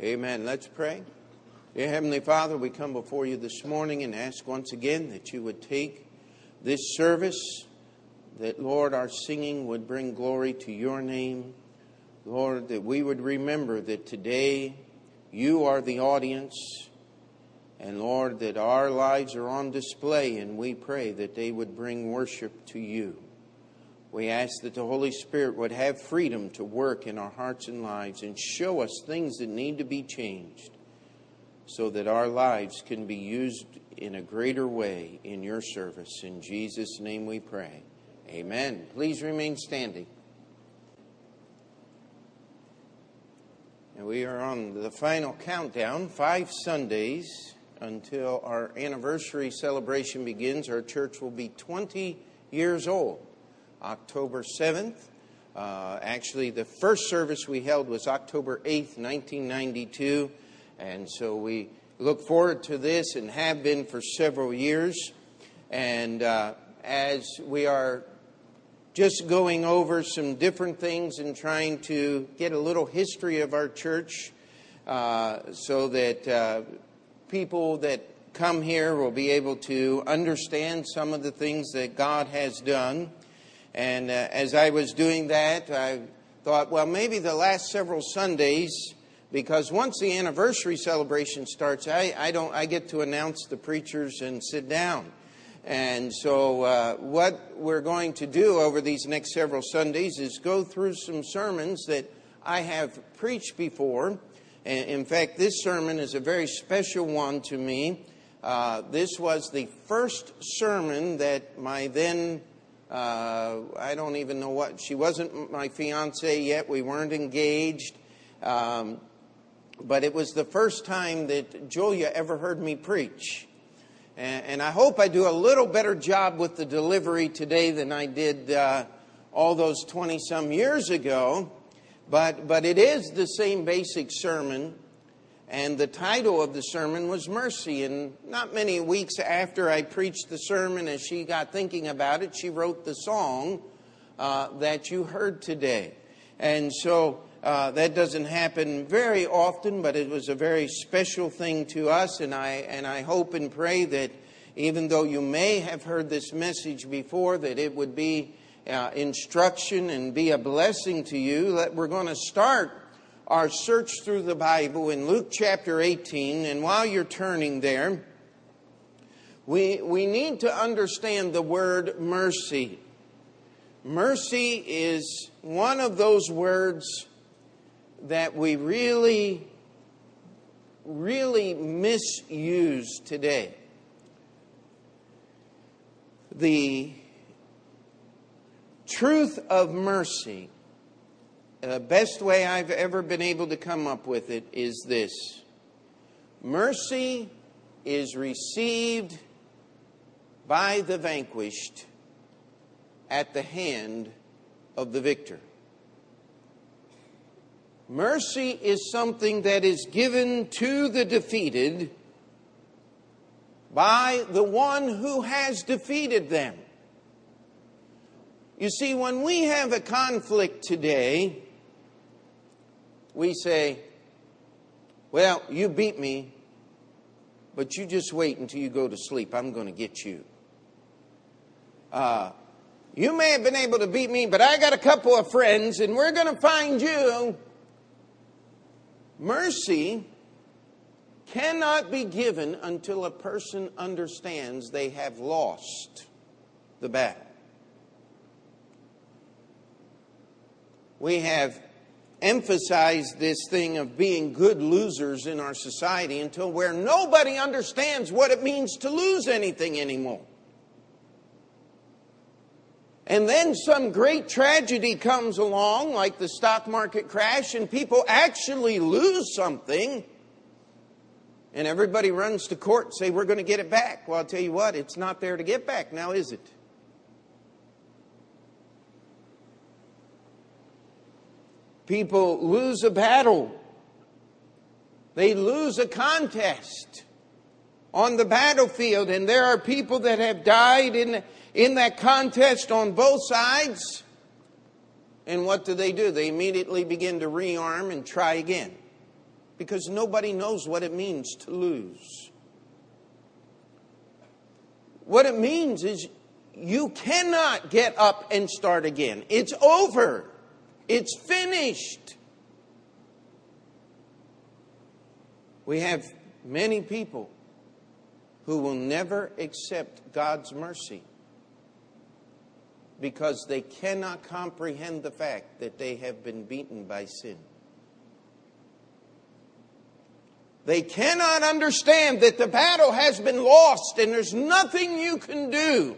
Amen. Let's pray. Dear Heavenly Father, we come before you this morning and ask once again that you would take this service, that, Lord, our singing would bring glory to your name. Lord, that we would remember that today you are the audience, and Lord, that our lives are on display, and we pray that they would bring worship to you. We ask that the Holy Spirit would have freedom to work in our hearts and lives and show us things that need to be changed so that our lives can be used in a greater way in your service. In Jesus' name we pray. Amen. Please remain standing. And we are on the final countdown, five Sundays until our anniversary celebration begins. Our church will be 20 years old. October 7th. Uh, actually, the first service we held was October 8th, 1992. And so we look forward to this and have been for several years. And uh, as we are just going over some different things and trying to get a little history of our church uh, so that uh, people that come here will be able to understand some of the things that God has done. And uh, as I was doing that, I thought, well, maybe the last several Sundays because once the anniversary celebration starts, I, I, don't, I get to announce the preachers and sit down. And so, uh, what we're going to do over these next several Sundays is go through some sermons that I have preached before. In fact, this sermon is a very special one to me. Uh, this was the first sermon that my then, I don't even know what, she wasn't my fiance yet, we weren't engaged. Um, but it was the first time that Julia ever heard me preach. And, I hope I do a little better job with the delivery today than I did uh, all those 20 some years ago. But, but it is the same basic sermon. And the title of the sermon was Mercy. And not many weeks after I preached the sermon, as she got thinking about it, she wrote the song uh, that you heard today. And so uh, that doesn't happen very often, but it was a very special thing to us, and I, and I hope and pray that even though you may have heard this message before, that it would be uh, instruction and be a blessing to you. That we're going to start our search through the Bible in Luke chapter 18, and while you're turning there, we, we need to understand the word mercy. Mercy is one of those words that we really, really misuse today. The truth of mercy, the best way I've ever been able to come up with it is this mercy is received by the vanquished at the hand of the victor. Mercy is something that is given to the defeated by the one who has defeated them. You see, when we have a conflict today, we say, Well, you beat me, but you just wait until you go to sleep. I'm going to get you. Uh, you may have been able to beat me, but I got a couple of friends, and we're going to find you. Mercy cannot be given until a person understands they have lost the battle. We have emphasized this thing of being good losers in our society until where nobody understands what it means to lose anything anymore. And then some great tragedy comes along, like the stock market crash, and people actually lose something. And everybody runs to court and say, We're going to get it back. Well, I'll tell you what, it's not there to get back now, is it? People lose a battle, they lose a contest on the battlefield, and there are people that have died in in that contest on both sides. And what do they do? They immediately begin to rearm and try again. because nobody knows what it means to lose. What it means is you cannot get up and start again. It's over. It's finished. We have many people who will never accept God's mercy because they cannot comprehend the fact that they have been beaten by sin. They cannot understand that the battle has been lost and there's nothing you can do.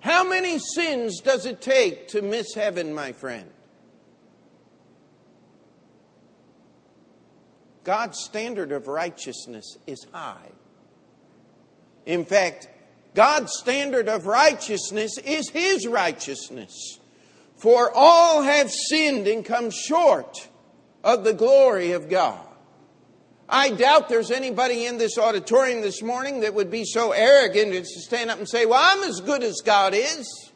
How many sins does it take to miss heaven, my friend? God's standard of righteousness is high. In fact, God's standard of righteousness is His righteousness. For all have sinned and come short of the glory of God. I doubt there's anybody in this auditorium this morning that would be so arrogant as to stand up and say, Well, I'm as good as God is.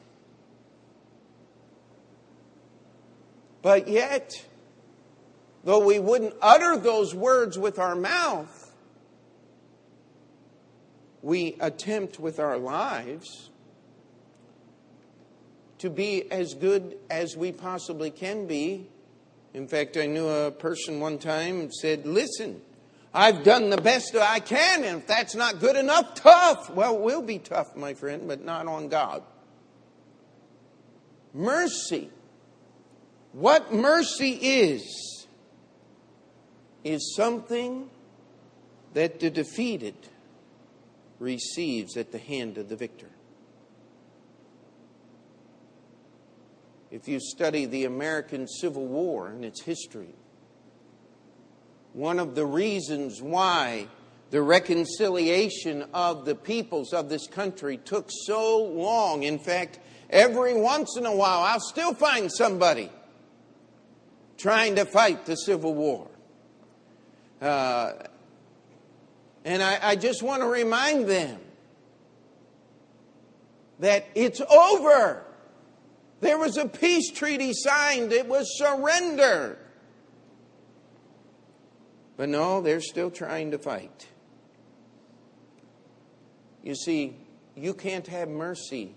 But yet, though we wouldn't utter those words with our mouth, we attempt with our lives to be as good as we possibly can be. In fact, I knew a person one time said, Listen, I've done the best I can, and if that's not good enough, tough. Well, we'll be tough, my friend, but not on God. Mercy. What mercy is, is something that the defeated receives at the hand of the victor. If you study the American Civil War and its history, one of the reasons why the reconciliation of the peoples of this country took so long, in fact, every once in a while, I'll still find somebody trying to fight the Civil War. Uh, and I, I just want to remind them that it's over. There was a peace treaty signed, it was surrender. But no, they're still trying to fight. You see, you can't have mercy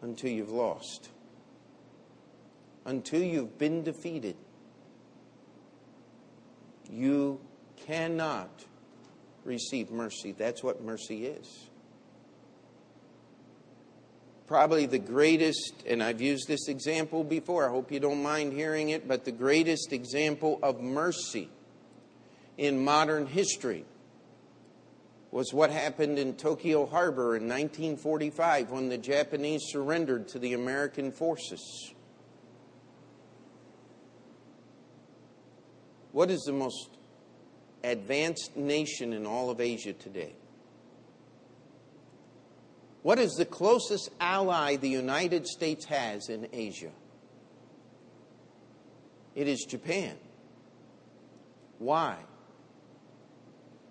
until you've lost, until you've been defeated. You cannot receive mercy. That's what mercy is. Probably the greatest, and I've used this example before, I hope you don't mind hearing it, but the greatest example of mercy in modern history was what happened in Tokyo Harbor in 1945 when the Japanese surrendered to the American forces. What is the most advanced nation in all of Asia today? What is the closest ally the United States has in Asia? It is Japan. Why?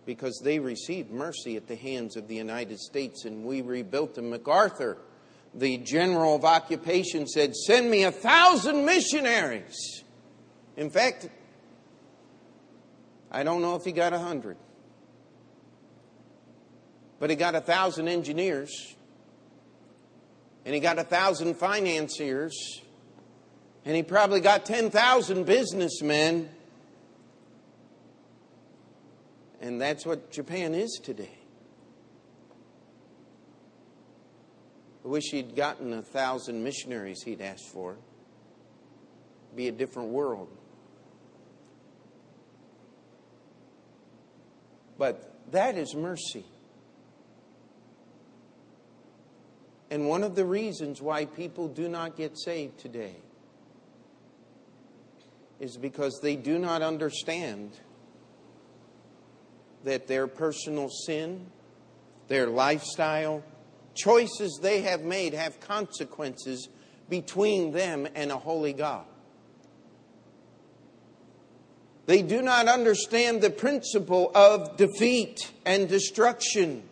Because they received mercy at the hands of the United States and we rebuilt them. MacArthur, the general of occupation, said, Send me a thousand missionaries. In fact, I don't know if he got a hundred. But he got a thousand engineers, and he got a thousand financiers, and he probably got 10,000 businessmen. And that's what Japan is today. I wish he'd gotten a thousand missionaries he'd asked for. Be a different world. But that is mercy. And one of the reasons why people do not get saved today is because they do not understand that their personal sin, their lifestyle, choices they have made have consequences between them and a holy God. They do not understand the principle of defeat and destruction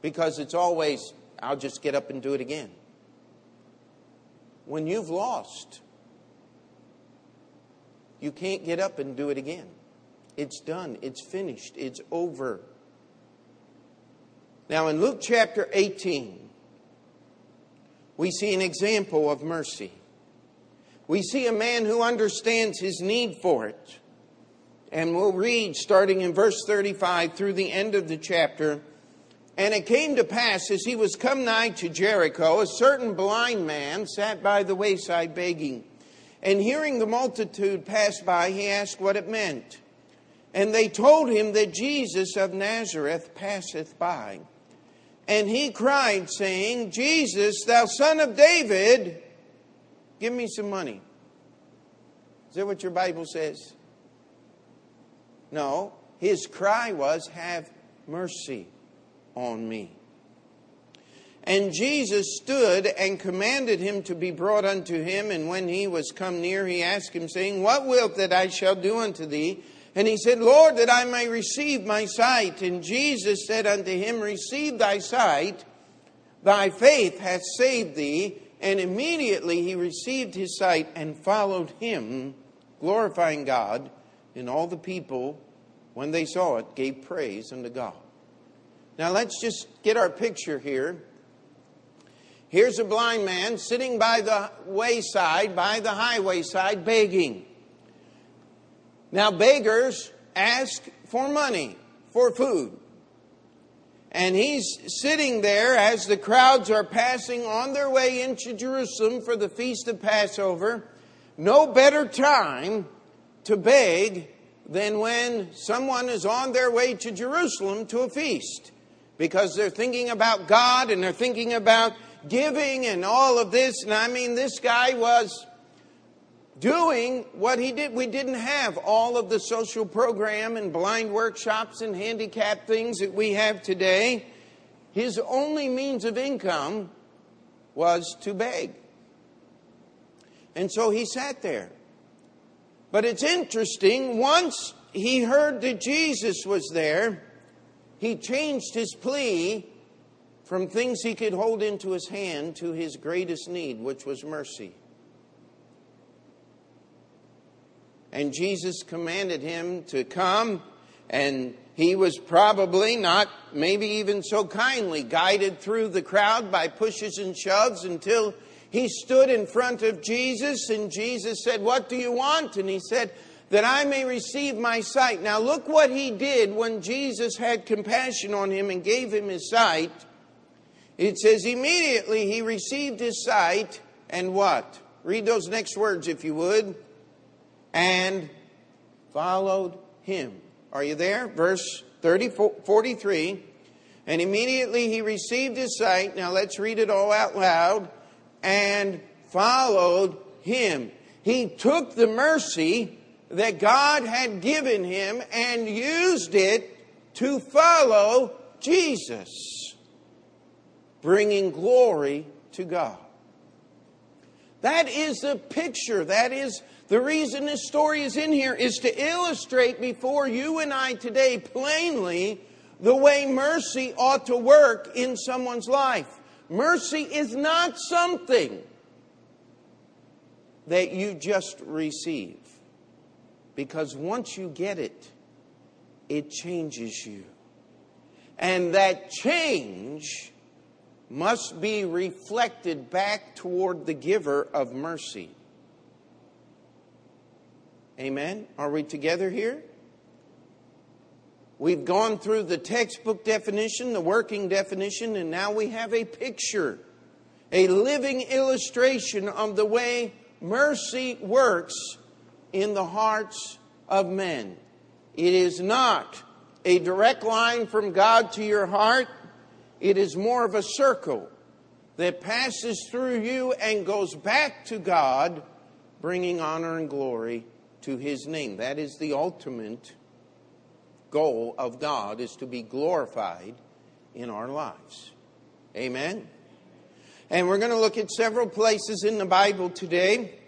because it's always, I'll just get up and do it again. When you've lost, You can't get up and do it again. It's done, it's finished, it's over. Now, in Luke chapter 18, we see an example of mercy. We see a man who understands his need for it. And we'll read starting in verse 35 through the end of the chapter. And it came to pass as he was come nigh to Jericho, a certain blind man sat by the wayside begging. And hearing the multitude pass by, he asked what it meant. And they told him that Jesus of Nazareth passeth by. And he cried, saying, Jesus, thou son of David, give me some money. Is that what your Bible says? No. His cry was, Have mercy on me. And Jesus stood and commanded him to be brought unto him. And when he was come near, he asked him, saying, What wilt that I shall do unto thee? And he said, Lord, that I may receive my sight. And Jesus said unto him, Receive thy sight, thy faith hath saved thee. And immediately he received his sight and followed him, glorifying God. And all the people, when they saw it, gave praise unto God. Now let's just get our picture here. Here's a blind man sitting by the wayside, by the highway side, begging. Now, beggars ask for money, for food. And he's sitting there as the crowds are passing on their way into Jerusalem for the feast of Passover. No better time to beg than when someone is on their way to Jerusalem to a feast because they're thinking about God and they're thinking about giving and all of this. And I mean, this guy was doing what he did. We didn't have all of the social program and blind workshops and handicap things that we have today. His only means of income was to beg. And so he sat there. But it's interesting, once he heard that Jesus was there, he changed his plea from things he could hold into his hand to his greatest need, which was mercy. And Jesus commanded him to come, and he was probably not, maybe even so kindly, guided through the crowd by pushes and shoves until he stood in front of Jesus, and Jesus said, What do you want? And he said, That I may receive my sight. Now, look what he did when Jesus had compassion on him and gave him his sight. It says, Immediately he received his sight, and what? Read those next words if you would and followed him. Are you there? Verse 30, 43. And immediately he received his sight. Now let's read it all out loud. And followed him. He took the mercy that God had given him and used it to follow Jesus, bringing glory to God. That is the picture. That is the reason this story is in here is to illustrate before you and I today plainly the way mercy ought to work in someone's life. Mercy is not something that you just receive. Because once you get it, it changes you. And that change must be reflected back toward the giver of mercy. Amen? Are we together here? We've gone through the textbook definition, the working definition, and now we have a picture, a living illustration of the way mercy works in the hearts of men. It is not a direct line from God to your heart, it is more of a circle that passes through you and goes back to God, bringing honor and glory to his name. That is the ultimate goal of God is to be glorified in our lives. Amen. And we're going to look at several places in the Bible today.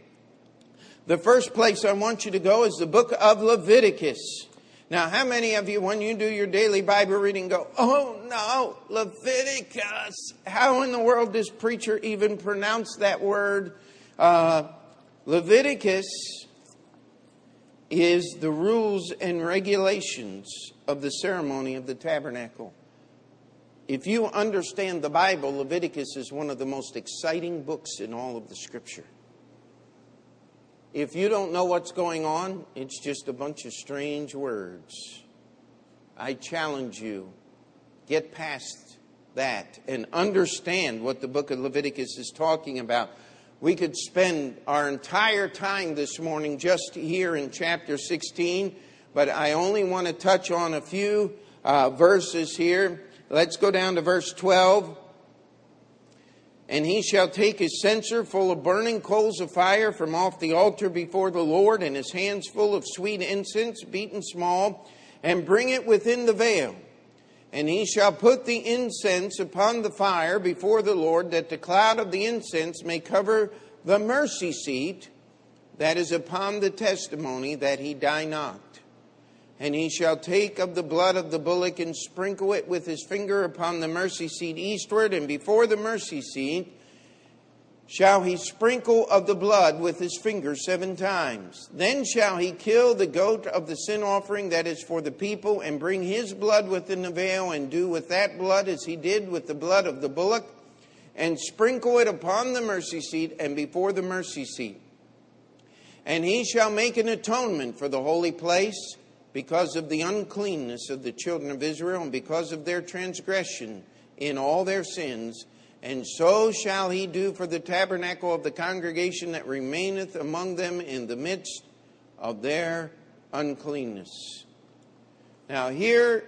The first place I want you to go is the book of Leviticus. Now, how many of you, when you do your daily Bible reading, go, Oh no, Leviticus? How in the world does preacher even pronounce that word? Uh, Leviticus is the rules and regulations of the ceremony of the tabernacle. If you understand the Bible, Leviticus is one of the most exciting books in all of the Scripture. If you don't know what's going on, it's just a bunch of strange words. I challenge you, get past that and understand what the book of Leviticus is talking about. We could spend our entire time this morning just here in chapter 16, but I only want to touch on a few uh, verses here. Let's go down to verse 12. And he shall take his censer full of burning coals of fire from off the altar before the Lord, and his hands full of sweet incense, beaten small, and bring it within the veil. And he shall put the incense upon the fire before the Lord, that the cloud of the incense may cover the mercy seat that is upon the testimony, that he die not. And he shall take of the blood of the bullock and sprinkle it with his finger upon the mercy seat eastward, and before the mercy seat shall he sprinkle of the blood with his finger seven times. Then shall he kill the goat of the sin offering that is for the people, and bring his blood within the veil, and do with that blood as he did with the blood of the bullock, and sprinkle it upon the mercy seat and before the mercy seat. And he shall make an atonement for the holy place because of the uncleanness of the children of Israel and because of their transgression in all their sins. And so shall he do for the tabernacle of the congregation that remaineth among them in the midst of their uncleanness. Now, here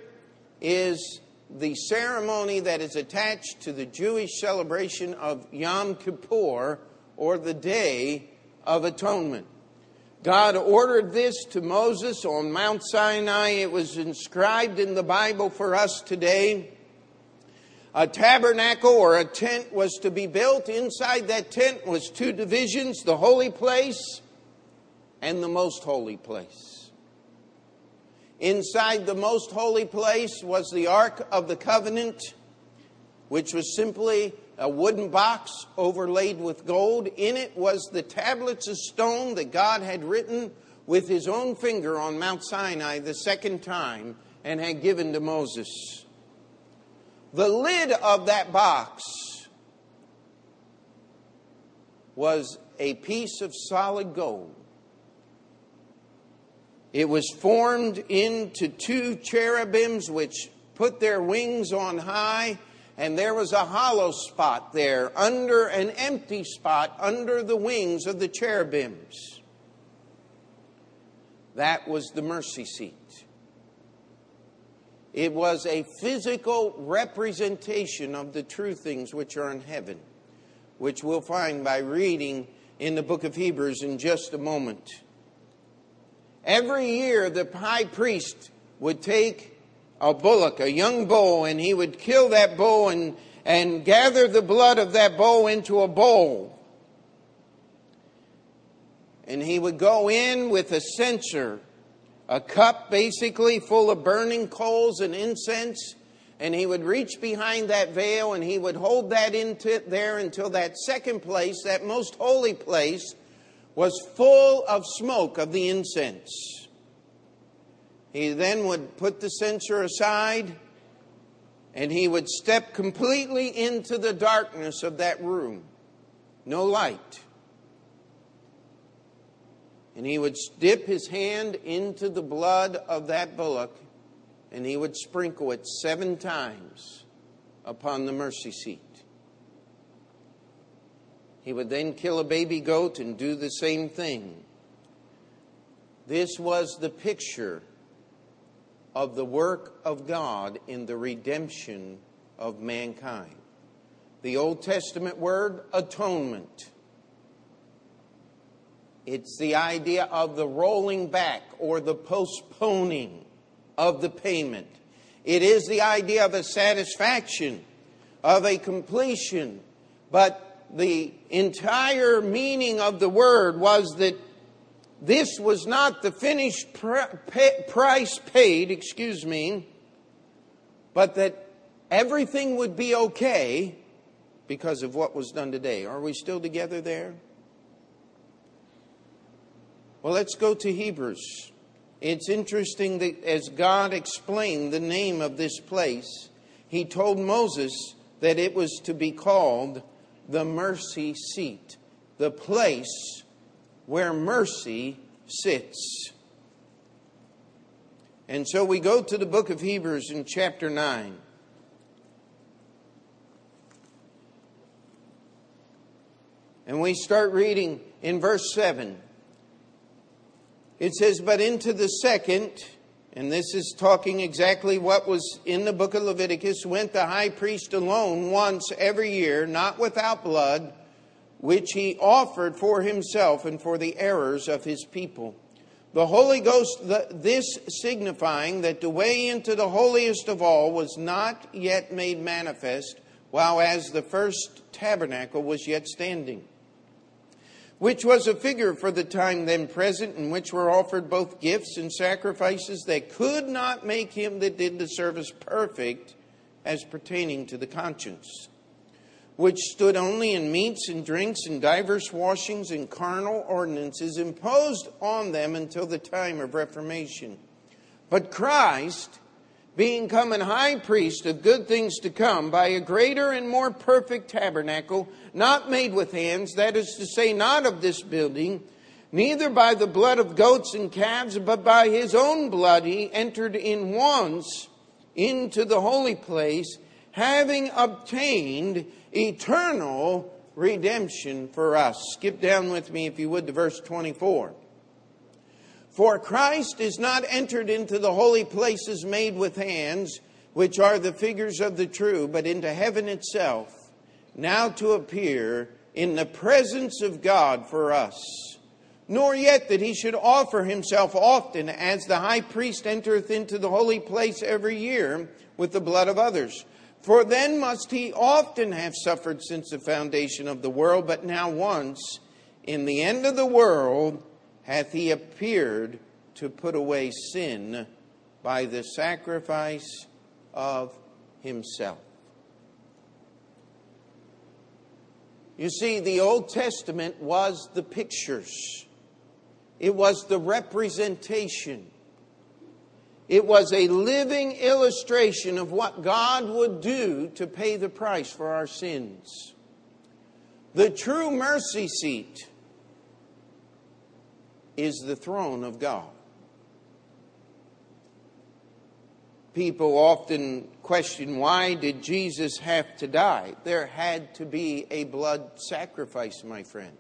is the ceremony that is attached to the Jewish celebration of Yom Kippur, or the Day of Atonement. God ordered this to Moses on Mount Sinai. It was inscribed in the Bible for us today. A tabernacle or a tent was to be built. Inside that tent was two divisions the holy place and the most holy place. Inside the most holy place was the Ark of the Covenant, which was simply a wooden box overlaid with gold. In it was the tablets of stone that God had written with his own finger on Mount Sinai the second time and had given to Moses. The lid of that box was a piece of solid gold. It was formed into two cherubims which put their wings on high and there was a hollow spot there, under an empty spot, under the wings of the cherubims. That was the mercy seat. It was a physical representation of the true things which are in heaven, which we'll find by reading in the book of Hebrews in just a moment. Every year, the high priest would take a bullock, a young bull, and he would kill that bull and, and gather the blood of that bull into a bowl. And he would go in with a censer, a cup basically full of burning coals and incense, and he would reach behind that veil and he would hold that into there until that second place, that most holy place, was full of smoke of the incense. He then would put the censer aside and he would step completely into the darkness of that room. No light. And he would dip his hand into the blood of that bullock and he would sprinkle it seven times upon the mercy seat. He would then kill a baby goat and do the same thing. This was the picture of the work of God in the redemption of mankind. The Old Testament word, atonement. It's the idea of the rolling back or the postponing of the payment. It is the idea of a satisfaction, of a completion. But the entire meaning of the word was that this was not the finished price paid, excuse me, but that everything would be okay because of what was done today. Are we still together there? Well, let's go to Hebrews. It's interesting that as God explained the name of this place, he told Moses that it was to be called the mercy seat, the place where mercy sits. And so we go to the book of Hebrews in chapter 9. And we start reading in verse 7. It says, But into the second, and this is talking exactly what was in the book of Leviticus, went the high priest alone once every year, not without blood, which he offered for himself and for the errors of his people. The Holy Ghost, this signifying that the way into the holiest of all was not yet made manifest, while as the first tabernacle was yet standing which was a figure for the time then present, in which were offered both gifts and sacrifices that could not make him that did the service perfect as pertaining to the conscience, which stood only in meats and drinks and divers washings and carnal ordinances imposed on them until the time of Reformation. But Christ, being come an high priest of good things to come by a greater and more perfect tabernacle, not made with hands, that is to say, not of this building, neither by the blood of goats and calves, but by his own blood he entered in once into the holy place, having obtained eternal redemption for us. Skip down with me, if you would, to verse 24. For Christ is not entered into the holy places made with hands, which are the figures of the true, but into heaven itself, now to appear in the presence of God for us. Nor yet that he should offer himself often, as the high priest entereth into the holy place every year with the blood of others. For then must he often have suffered since the foundation of the world, but now once, in the end of the world, hath he appeared to put away sin by the sacrifice of himself. You see, the Old Testament was the pictures, it was the representation. It was a living illustration of what God would do to pay the price for our sins. The true mercy seat is the throne of God. People often question why did Jesus have to die? There had to be a blood sacrifice, my friend.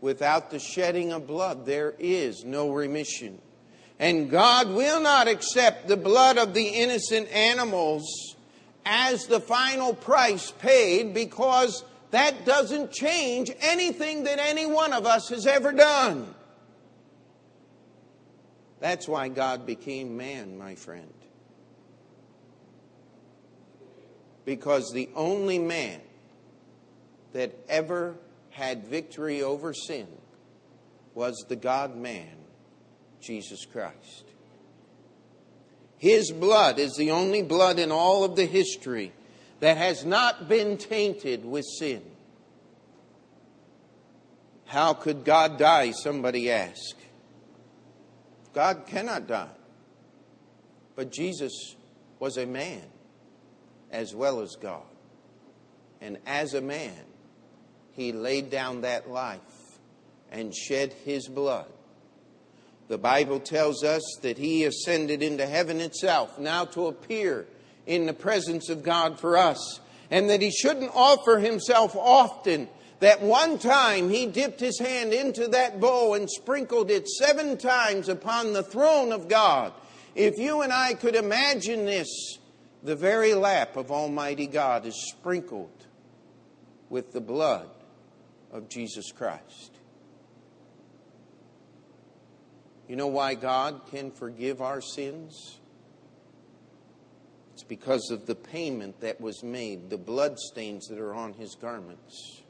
Without the shedding of blood, there is no remission. And God will not accept the blood of the innocent animals as the final price paid because that doesn't change anything that any one of us has ever done. That's why God became man, my friend. Because the only man that ever had victory over sin was the God man, Jesus Christ. His blood is the only blood in all of the history that has not been tainted with sin. How could God die? Somebody asked. God cannot die. But Jesus was a man as well as God. And as a man, he laid down that life and shed his blood. The Bible tells us that he ascended into heaven itself, now to appear in the presence of God for us, and that he shouldn't offer himself often that one time he dipped his hand into that bowl and sprinkled it seven times upon the throne of God. If you and I could imagine this, the very lap of Almighty God is sprinkled with the blood of Jesus Christ. You know why God can forgive our sins? It's because of the payment that was made, the blood stains that are on his garments.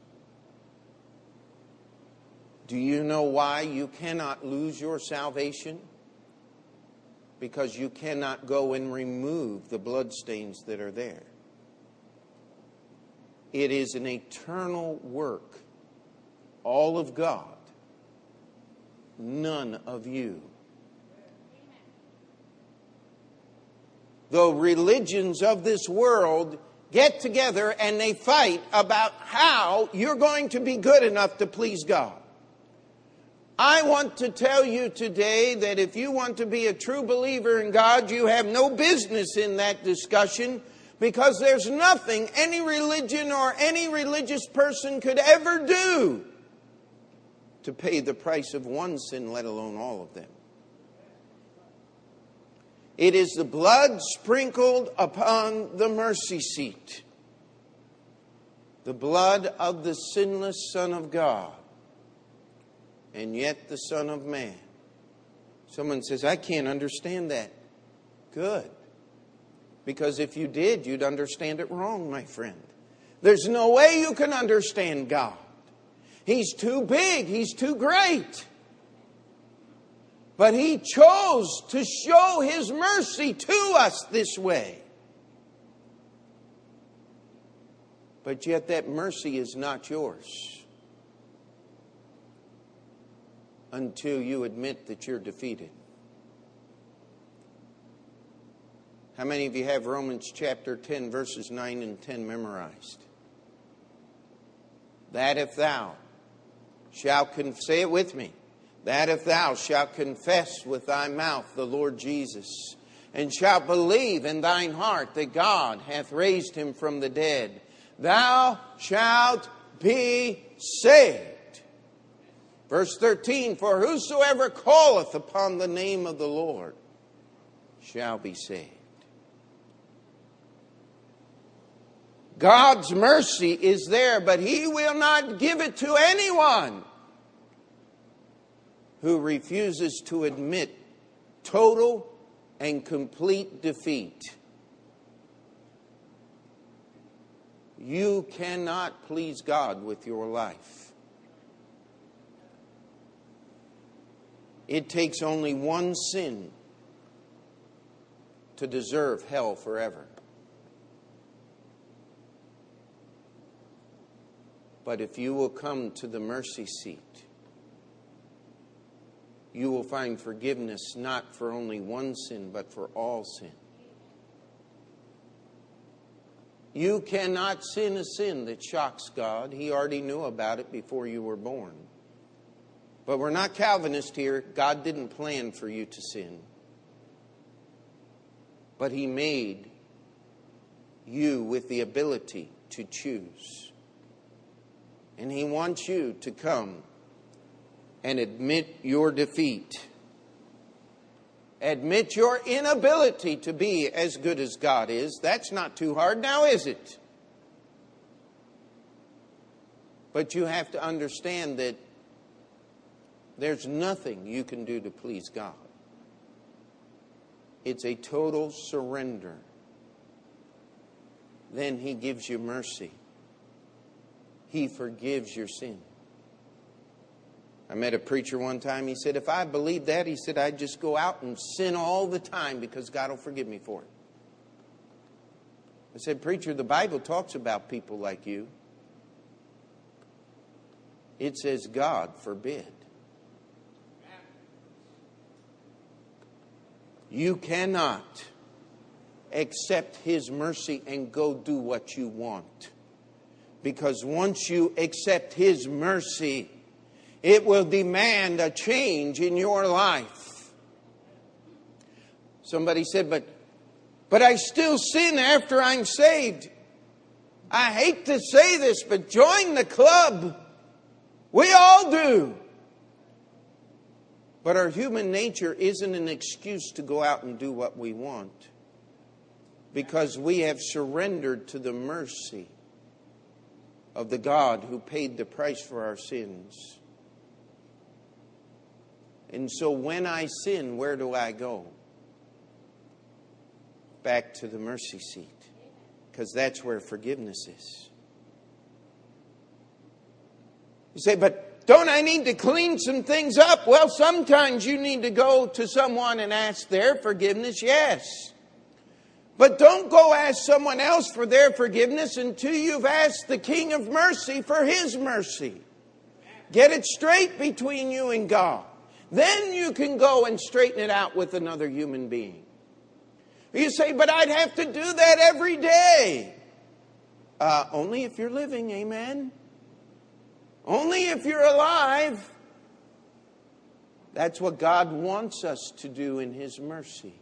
Do you know why you cannot lose your salvation? Because you cannot go and remove the bloodstains that are there. It is an eternal work, all of God, none of you. the religions of this world get together and they fight about how you're going to be good enough to please God. I want to tell you today that if you want to be a true believer in God, you have no business in that discussion because there's nothing any religion or any religious person could ever do to pay the price of one sin, let alone all of them. It is the blood sprinkled upon the mercy seat, the blood of the sinless Son of God, and yet the Son of Man. Someone says, I can't understand that. Good. Because if you did, you'd understand it wrong, my friend. There's no way you can understand God. He's too big, He's too great. But He chose to show His mercy to us this way. But yet, that mercy is not yours until you admit that you're defeated. How many of you have Romans chapter 10, verses 9 and 10 memorized? That if thou shalt say it with me, that if thou shalt confess with thy mouth the Lord Jesus, and shalt believe in thine heart that God hath raised him from the dead, thou shalt be saved. Verse 13 For whosoever calleth upon the name of the Lord shall be saved. God's mercy is there, but He will not give it to anyone who refuses to admit total and complete defeat. You cannot please God with your life. It takes only one sin to deserve hell forever. But if you will come to the mercy seat, you will find forgiveness not for only one sin, but for all sin. You cannot sin a sin that shocks God. He already knew about it before you were born. But we're not Calvinist here. God didn't plan for you to sin. But He made you with the ability to choose. And He wants you to come and admit your defeat. Admit your inability to be as good as God is. That's not too hard now, is it? But you have to understand that there's nothing you can do to please God. It's a total surrender. Then He gives you mercy. He forgives your sin. I met a preacher one time. He said, If I believed that, he said, I'd just go out and sin all the time because God will forgive me for it. I said, Preacher, the Bible talks about people like you. It says, God forbid. You cannot accept His mercy and go do what you want. Because once you accept His mercy, it will demand a change in your life. Somebody said, but, but I still sin after I'm saved. I hate to say this, but join the club. We all do. But our human nature isn't an excuse to go out and do what we want because we have surrendered to the mercy of the God who paid the price for our sins. And so when I sin, where do I go? Back to the mercy seat, because that's where forgiveness is. You say, but don't I need to clean some things up? Well, sometimes you need to go to someone and ask their forgiveness, yes. But don't go ask someone else for their forgiveness until you've asked the King of Mercy for His mercy. Get it straight between you and God. Then you can go and straighten it out with another human being. You say, but I'd have to do that every day. Uh, only if you're living, amen? Only if you're alive. That's what God wants us to do in His mercy.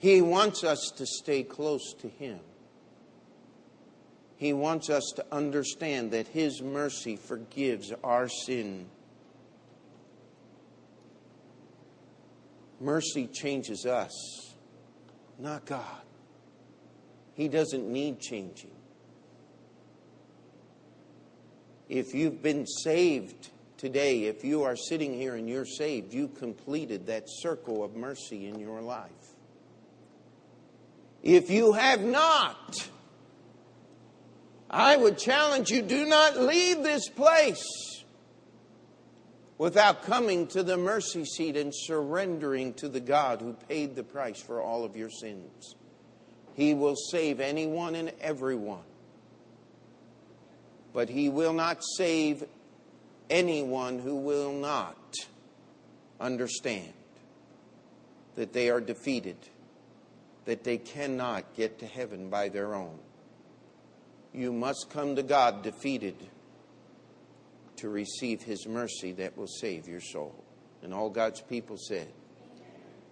He wants us to stay close to Him. He wants us to understand that His mercy forgives our sin. Mercy changes us, not God. He doesn't need changing. If you've been saved today, if you are sitting here and you're saved, you completed that circle of mercy in your life. If you have not, I would challenge you do not leave this place without coming to the mercy seat and surrendering to the God who paid the price for all of your sins. He will save anyone and everyone, but He will not save anyone who will not understand that they are defeated, that they cannot get to heaven by their own you must come to God defeated to receive His mercy that will save your soul. And all God's people said.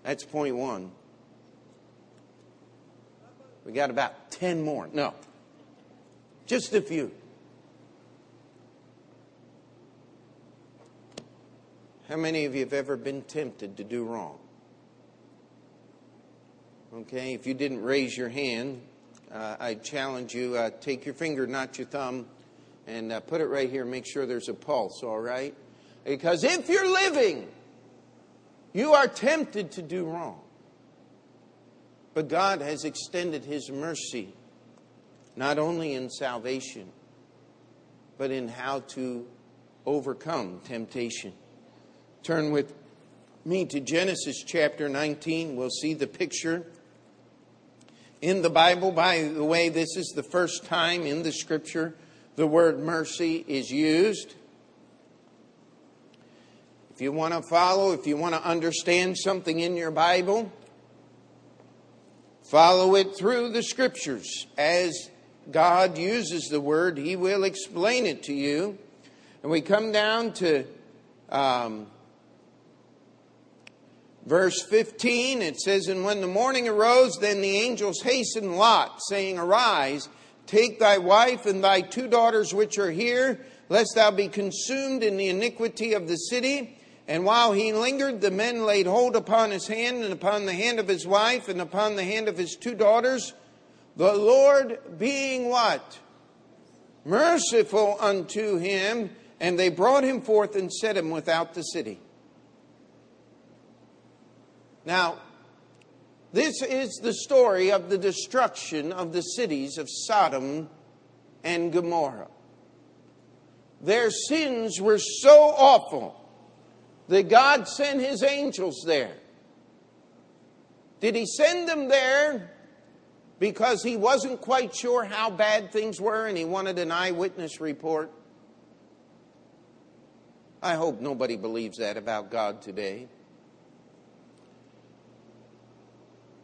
That's point one. We got about 10 more. No, just a few. How many of you have ever been tempted to do wrong? Okay, if you didn't raise your hand, uh, I challenge you, uh, take your finger, not your thumb, and uh, put it right here. Make sure there's a pulse, all right? Because if you're living, you are tempted to do wrong. But God has extended His mercy, not only in salvation, but in how to overcome temptation. Turn with me to Genesis chapter 19. We'll see the picture in the Bible. By the way, this is the first time in the scripture the word mercy is used. If you want to follow, if you want to understand something in your Bible, follow it through the scriptures. As God uses the word, He will explain it to you. And we come down to um, Verse 15, it says, And when the morning arose, then the angels hastened Lot, saying, Arise, take thy wife and thy two daughters which are here, lest thou be consumed in the iniquity of the city. And while he lingered, the men laid hold upon his hand, and upon the hand of his wife, and upon the hand of his two daughters. The Lord being what? Merciful unto him. And they brought him forth and set him without the city. Now, this is the story of the destruction of the cities of Sodom and Gomorrah. Their sins were so awful that God sent his angels there. Did he send them there because he wasn't quite sure how bad things were and he wanted an eyewitness report? I hope nobody believes that about God today.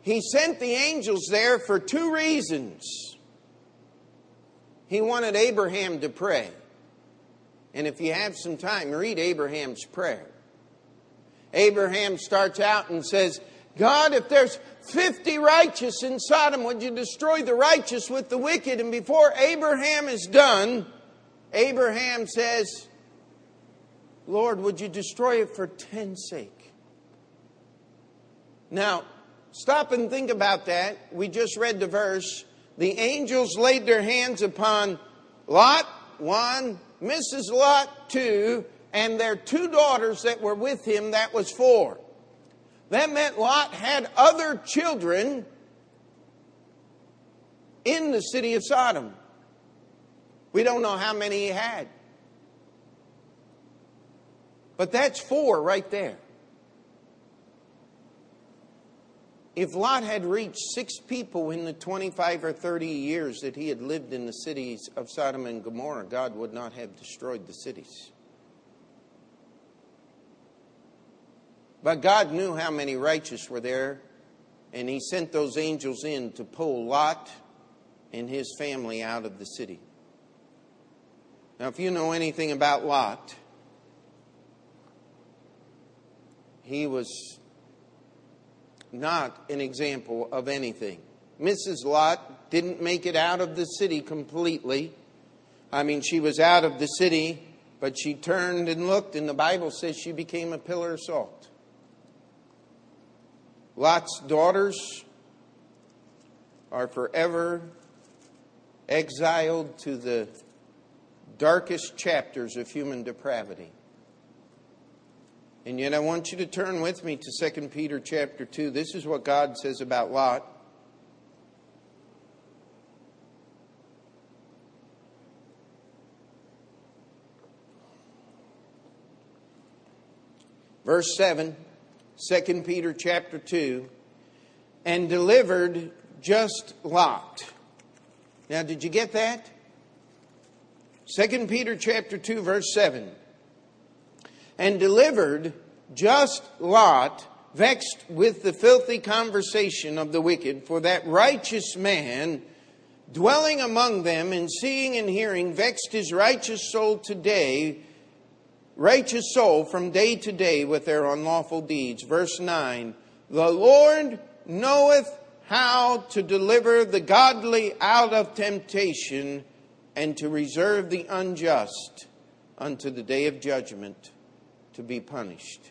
He sent the angels there for two reasons. He wanted Abraham to pray. And if you have some time, read Abraham's prayer. Abraham starts out and says, God, if there's 50 righteous in Sodom, would you destroy the righteous with the wicked? And before Abraham is done, Abraham says, Lord, would you destroy it for ten's sake? Now, Stop and think about that. We just read the verse. The angels laid their hands upon Lot, one, Mrs. Lot, two, and their two daughters that were with him, that was four. That meant Lot had other children in the city of Sodom. We don't know how many he had. But that's four right there. If Lot had reached six people in the 25 or 30 years that he had lived in the cities of Sodom and Gomorrah, God would not have destroyed the cities. But God knew how many righteous were there, and he sent those angels in to pull Lot and his family out of the city. Now, if you know anything about Lot, he was not an example of anything. Mrs. Lot didn't make it out of the city completely. I mean, she was out of the city, but she turned and looked, and the Bible says she became a pillar of salt. Lot's daughters are forever exiled to the darkest chapters of human depravity. And yet I want you to turn with me to 2 Peter chapter 2. This is what God says about Lot. Verse 7, 2 Peter chapter 2, and delivered just Lot. Now, did you get that? 2 Peter chapter 2 verse 7 and delivered just Lot vexed with the filthy conversation of the wicked for that righteous man dwelling among them and seeing and hearing vexed his righteous soul today righteous soul from day to day with their unlawful deeds. Verse 9 the lord knoweth how to deliver the godly out of temptation and to reserve the unjust unto the day of judgment to be punished.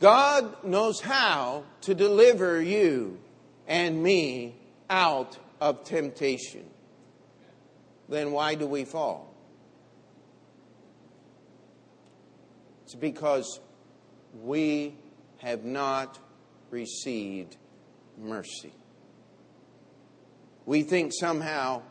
God knows how to deliver you and me out of temptation. Then why do we fall? It's because we have not received mercy. We think somehow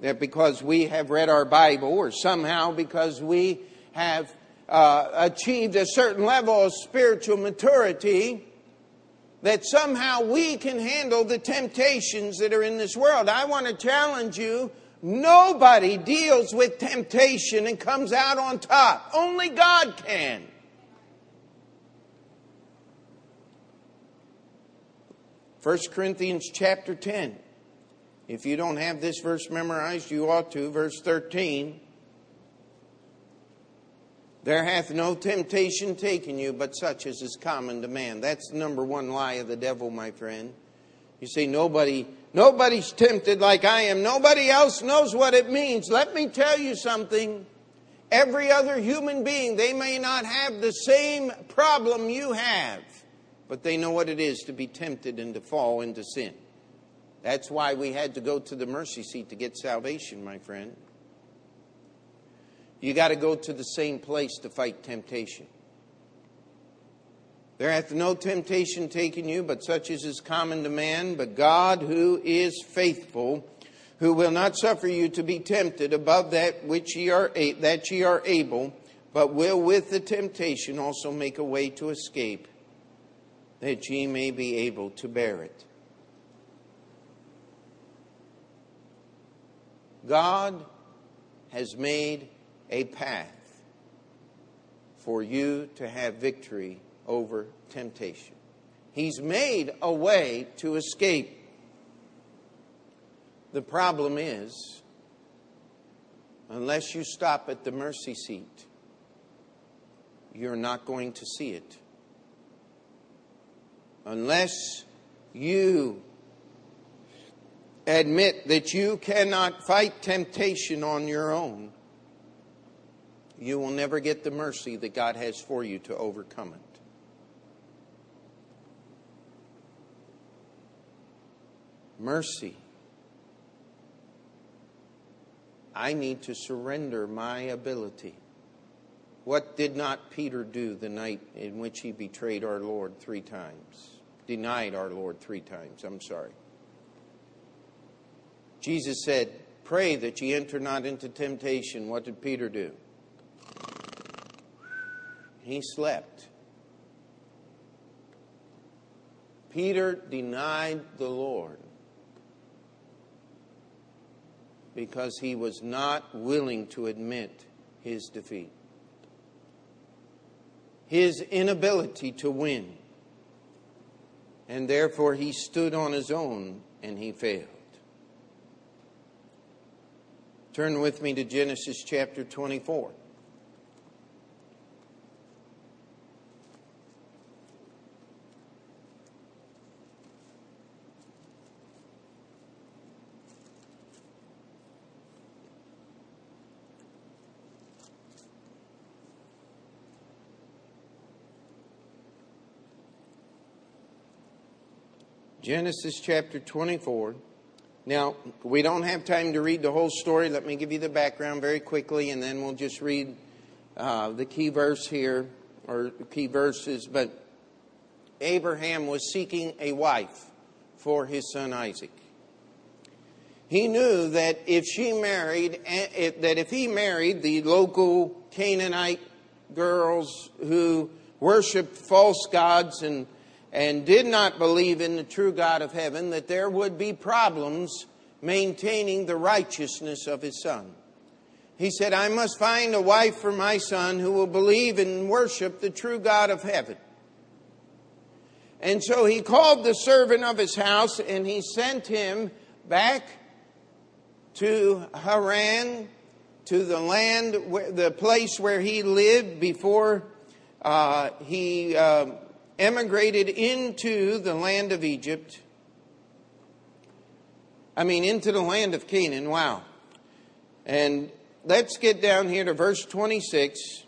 that because we have read our Bible, or somehow because we have uh, achieved a certain level of spiritual maturity, that somehow we can handle the temptations that are in this world. I want to challenge you nobody deals with temptation and comes out on top, only God can. 1 Corinthians chapter 10. If you don't have this verse memorized, you ought to. Verse 13. There hath no temptation taken you but such as is common to man. That's the number one lie of the devil, my friend. You say nobody nobody's tempted like I am. Nobody else knows what it means. Let me tell you something. Every other human being, they may not have the same problem you have but they know what it is to be tempted and to fall into sin. That's why we had to go to the mercy seat to get salvation, my friend. You got to go to the same place to fight temptation. There hath no temptation taken you, but such as is common to man. But God, who is faithful, who will not suffer you to be tempted above that which ye are that ye are able, but will with the temptation also make a way to escape that ye may be able to bear it. God has made a path for you to have victory over temptation. He's made a way to escape. The problem is, unless you stop at the mercy seat, you're not going to see it unless you admit that you cannot fight temptation on your own, you will never get the mercy that God has for you to overcome it. Mercy. I need to surrender my ability. What did not Peter do the night in which he betrayed our Lord three times? denied our Lord three times. I'm sorry. Jesus said, Pray that ye enter not into temptation. What did Peter do? He slept. Peter denied the Lord because he was not willing to admit his defeat. his inability to win. And therefore he stood on his own and he failed. Turn with me to Genesis chapter 24. Genesis chapter 24. Now, we don't have time to read the whole story. Let me give you the background very quickly, and then we'll just read uh, the key verse here, or key verses. But Abraham was seeking a wife for his son Isaac. He knew that if she married, eh, that if he married the local Canaanite girls who worshiped false gods and and did not believe in the true God of heaven, that there would be problems maintaining the righteousness of his son. He said, I must find a wife for my son who will believe and worship the true God of heaven. And so he called the servant of his house and he sent him back to Haran, to the land, the place where he lived before uh, he. Uh, emigrated into the land of Egypt. I mean, into the land of Canaan. Wow. And let's get down here to verse 26.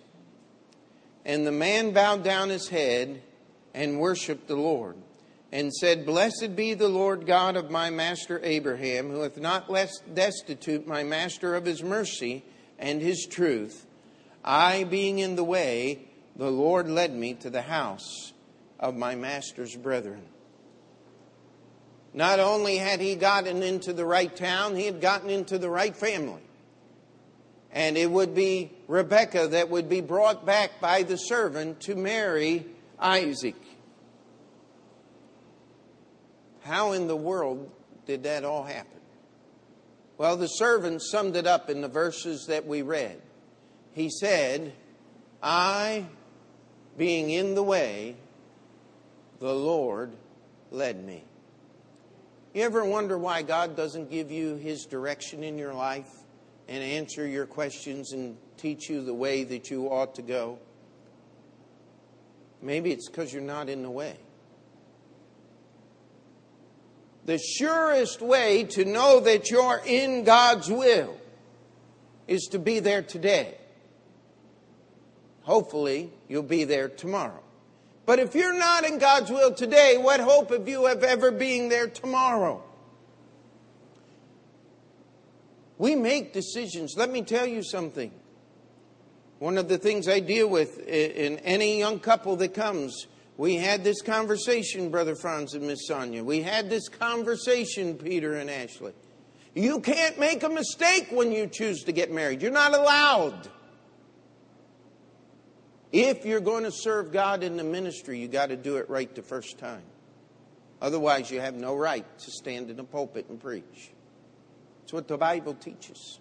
And the man bowed down his head and worshiped the Lord, and said, Blessed be the Lord God of my master Abraham, who hath not left destitute my master of his mercy and his truth. I being in the way, the Lord led me to the house of my master's brethren. Not only had he gotten into the right town, he had gotten into the right family. And it would be Rebekah that would be brought back by the servant to marry Isaac. How in the world did that all happen? Well, the servant summed it up in the verses that we read. He said, I, being in the way, the Lord led me. You ever wonder why God doesn't give you His direction in your life and answer your questions and teach you the way that you ought to go? Maybe it's because you're not in the way. The surest way to know that you're in God's will is to be there today. Hopefully, you'll be there tomorrow. But if you're not in God's will today, what hope have you of ever being there tomorrow? We make decisions. Let me tell you something. One of the things I deal with in any young couple that comes, we had this conversation, Brother Franz and Miss Sonia. We had this conversation, Peter and Ashley. You can't make a mistake when you choose to get married. You're not allowed. If you're going to serve God in the ministry, you got to do it right the first time. Otherwise, you have no right to stand in a pulpit and preach. It's what the Bible teaches.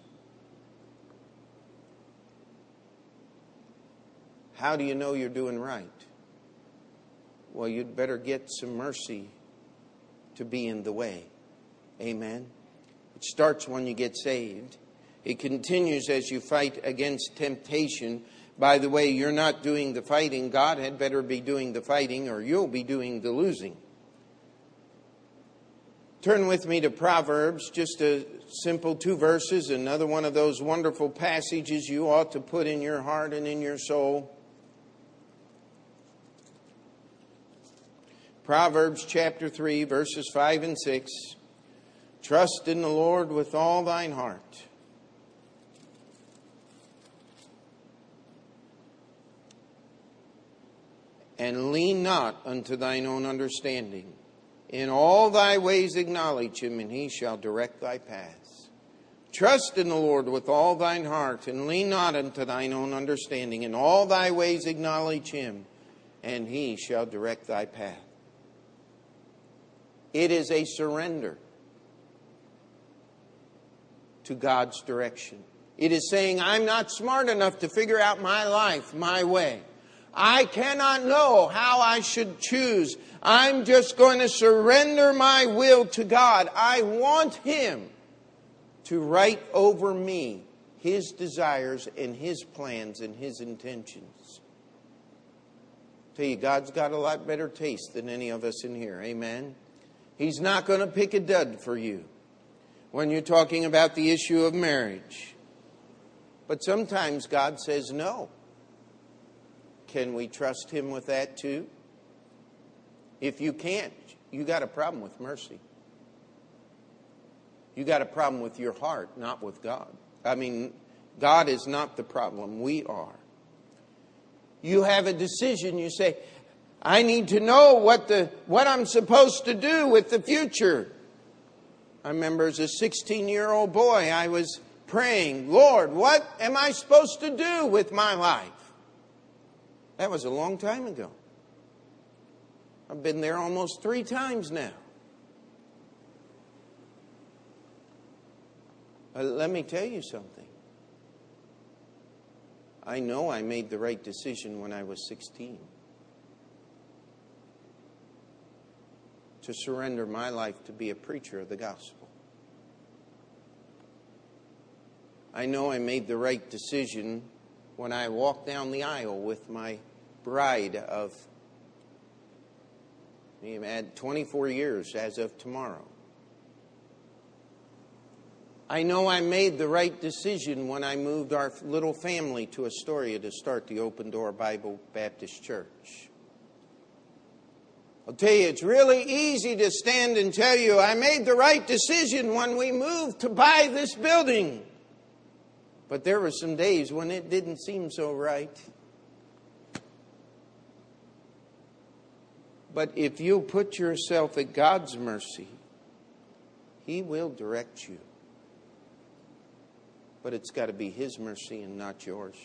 How do you know you're doing right? Well, you'd better get some mercy to be in the way. Amen. It starts when you get saved. It continues as you fight against temptation by the way, you're not doing the fighting. God had better be doing the fighting, or you'll be doing the losing. Turn with me to Proverbs, just a simple two verses, another one of those wonderful passages you ought to put in your heart and in your soul. Proverbs chapter 3, verses 5 and 6. Trust in the Lord with all thine heart and lean not unto thine own understanding. In all thy ways acknowledge him, and he shall direct thy paths. Trust in the Lord with all thine heart, and lean not unto thine own understanding. In all thy ways acknowledge him, and he shall direct thy path. It is a surrender to God's direction. It is saying, I'm not smart enough to figure out my life my way. I cannot know how I should choose. I'm just going to surrender my will to God. I want Him to write over me His desires and His plans and His intentions. tell you, God's got a lot better taste than any of us in here. Amen. He's not going to pick a dud for you when you're talking about the issue of marriage. But sometimes God says no. Can we trust Him with that too? If you can't, you got a problem with mercy. You got a problem with your heart, not with God. I mean, God is not the problem, we are. You have a decision, you say, I need to know what the what I'm supposed to do with the future. I remember as a 16-year-old boy, I was praying, Lord, what am I supposed to do with my life? That was a long time ago. I've been there almost three times now. But let me tell you something. I know I made the right decision when I was 16 to surrender my life to be a preacher of the gospel. I know I made the right decision when I walked down the aisle with my bride of We've 24 years as of tomorrow. I know I made the right decision when I moved our little family to Astoria to start the Open Door Bible Baptist Church. I'll tell you, it's really easy to stand and tell you I made the right decision when we moved to buy this building. But there were some days when it didn't seem so right. But if you put yourself at God's mercy, He will direct you. But it's got to be His mercy and not yours.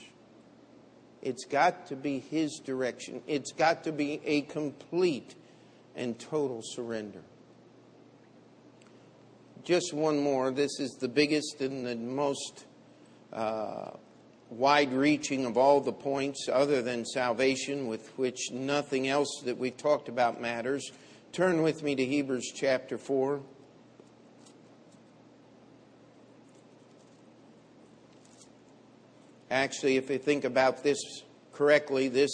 It's got to be His direction. It's got to be a complete and total surrender. Just one more. This is the biggest and the most uh, wide reaching of all the points other than salvation, with which nothing else that we've talked about matters. Turn with me to Hebrews chapter 4. Actually, if you think about this correctly, this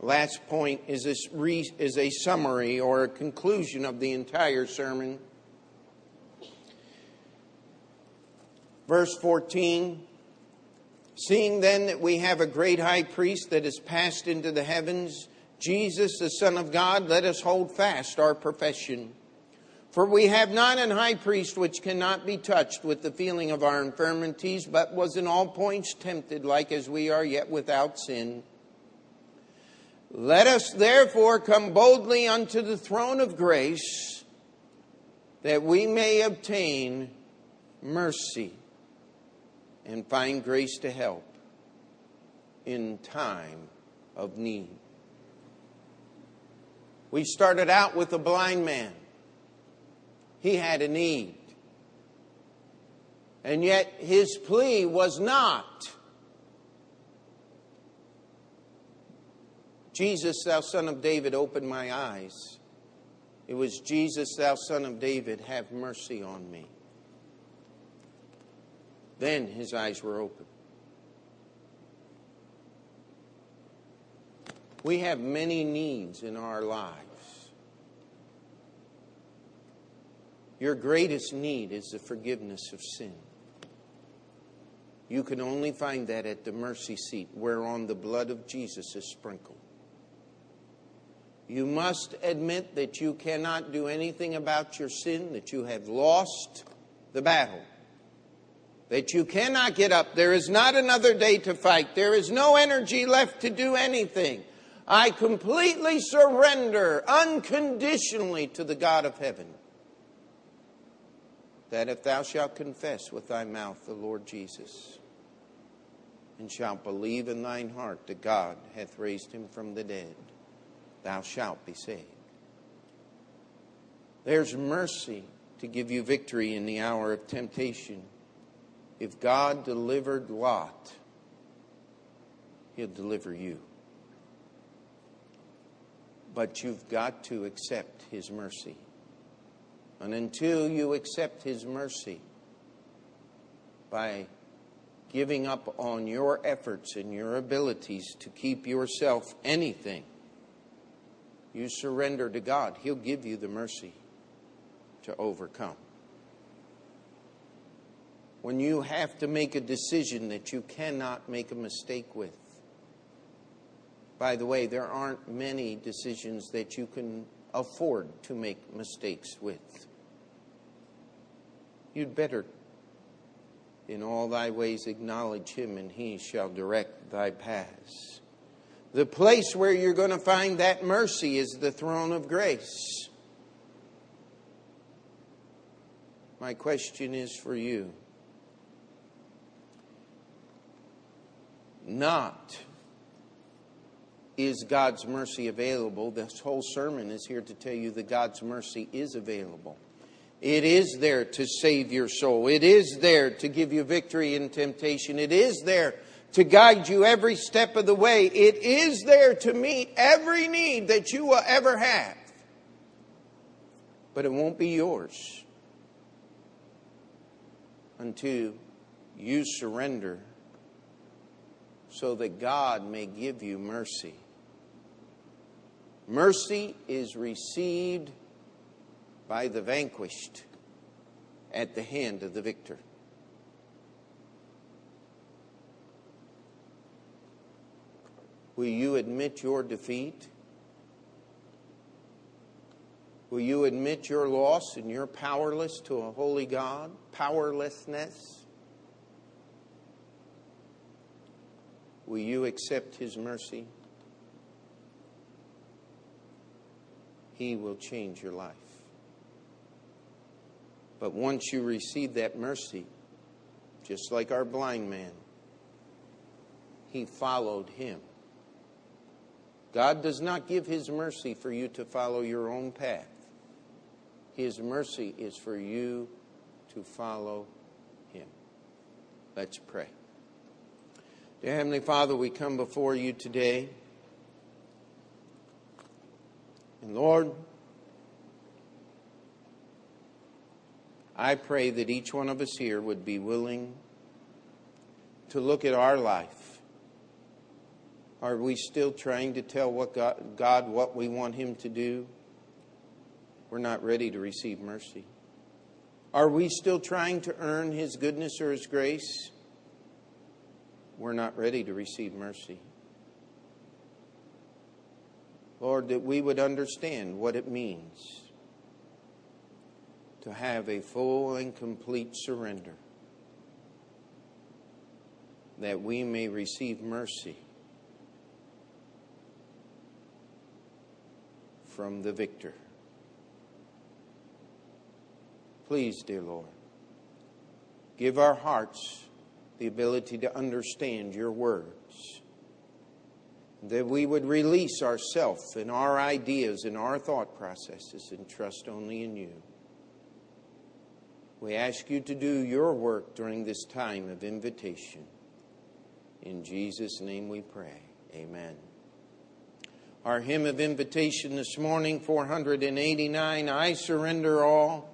last point is, this re, is a summary or a conclusion of the entire sermon. Verse 14 Seeing then that we have a great high priest that has passed into the heavens, Jesus, the Son of God, let us hold fast our profession. For we have not an high priest which cannot be touched with the feeling of our infirmities, but was in all points tempted like as we are, yet without sin. Let us therefore come boldly unto the throne of grace, that we may obtain mercy and find grace to help in time of need. We started out with a blind man. He had a need. And yet his plea was not, Jesus, thou son of David, open my eyes. It was, Jesus, thou son of David, have mercy on me. Then his eyes were open. We have many needs in our lives. Your greatest need is the forgiveness of sin. You can only find that at the mercy seat whereon the blood of Jesus is sprinkled. You must admit that you cannot do anything about your sin, that you have lost the battle that you cannot get up. There is not another day to fight. There is no energy left to do anything. I completely surrender unconditionally to the God of heaven. That if thou shalt confess with thy mouth the Lord Jesus, and shalt believe in thine heart that God hath raised him from the dead, thou shalt be saved. There's mercy to give you victory in the hour of temptation. If God delivered Lot, He'll deliver you. But you've got to accept His mercy. And until you accept His mercy by giving up on your efforts and your abilities to keep yourself anything, you surrender to God, He'll give you the mercy to overcome. When you have to make a decision that you cannot make a mistake with, by the way, there aren't many decisions that you can afford to make mistakes with. You'd better, in all thy ways, acknowledge him, and he shall direct thy paths. The place where you're going to find that mercy is the throne of grace. My question is for you. Not is God's mercy available. This whole sermon is here to tell you that God's mercy is available. It is there to save your soul. It is there to give you victory in temptation. It is there to guide you every step of the way. It is there to meet every need that you will ever have. But it won't be yours until you surrender so that God may give you mercy. Mercy is received by the vanquished at the hand of the victor. Will you admit your defeat? Will you admit your loss and you're powerless to a holy God? Powerlessness? Will you accept His mercy? He will change your life. But once you receive that mercy, just like our blind man, he followed him. God does not give his mercy for you to follow your own path. His mercy is for you to follow him. Let's pray. Dear Heavenly Father, we come before you today. And Lord, I pray that each one of us here would be willing to look at our life. Are we still trying to tell what God, God what we want Him to do? We're not ready to receive mercy. Are we still trying to earn His goodness or His grace? We're not ready to receive mercy. Lord, that we would understand what it means to have a full and complete surrender, that we may receive mercy from the victor. Please, dear Lord, give our hearts the ability to understand your words that we would release ourselves and our ideas and our thought processes and trust only in you. We ask you to do your work during this time of invitation. In Jesus' name we pray. Amen. Our hymn of invitation this morning, 489, I surrender all.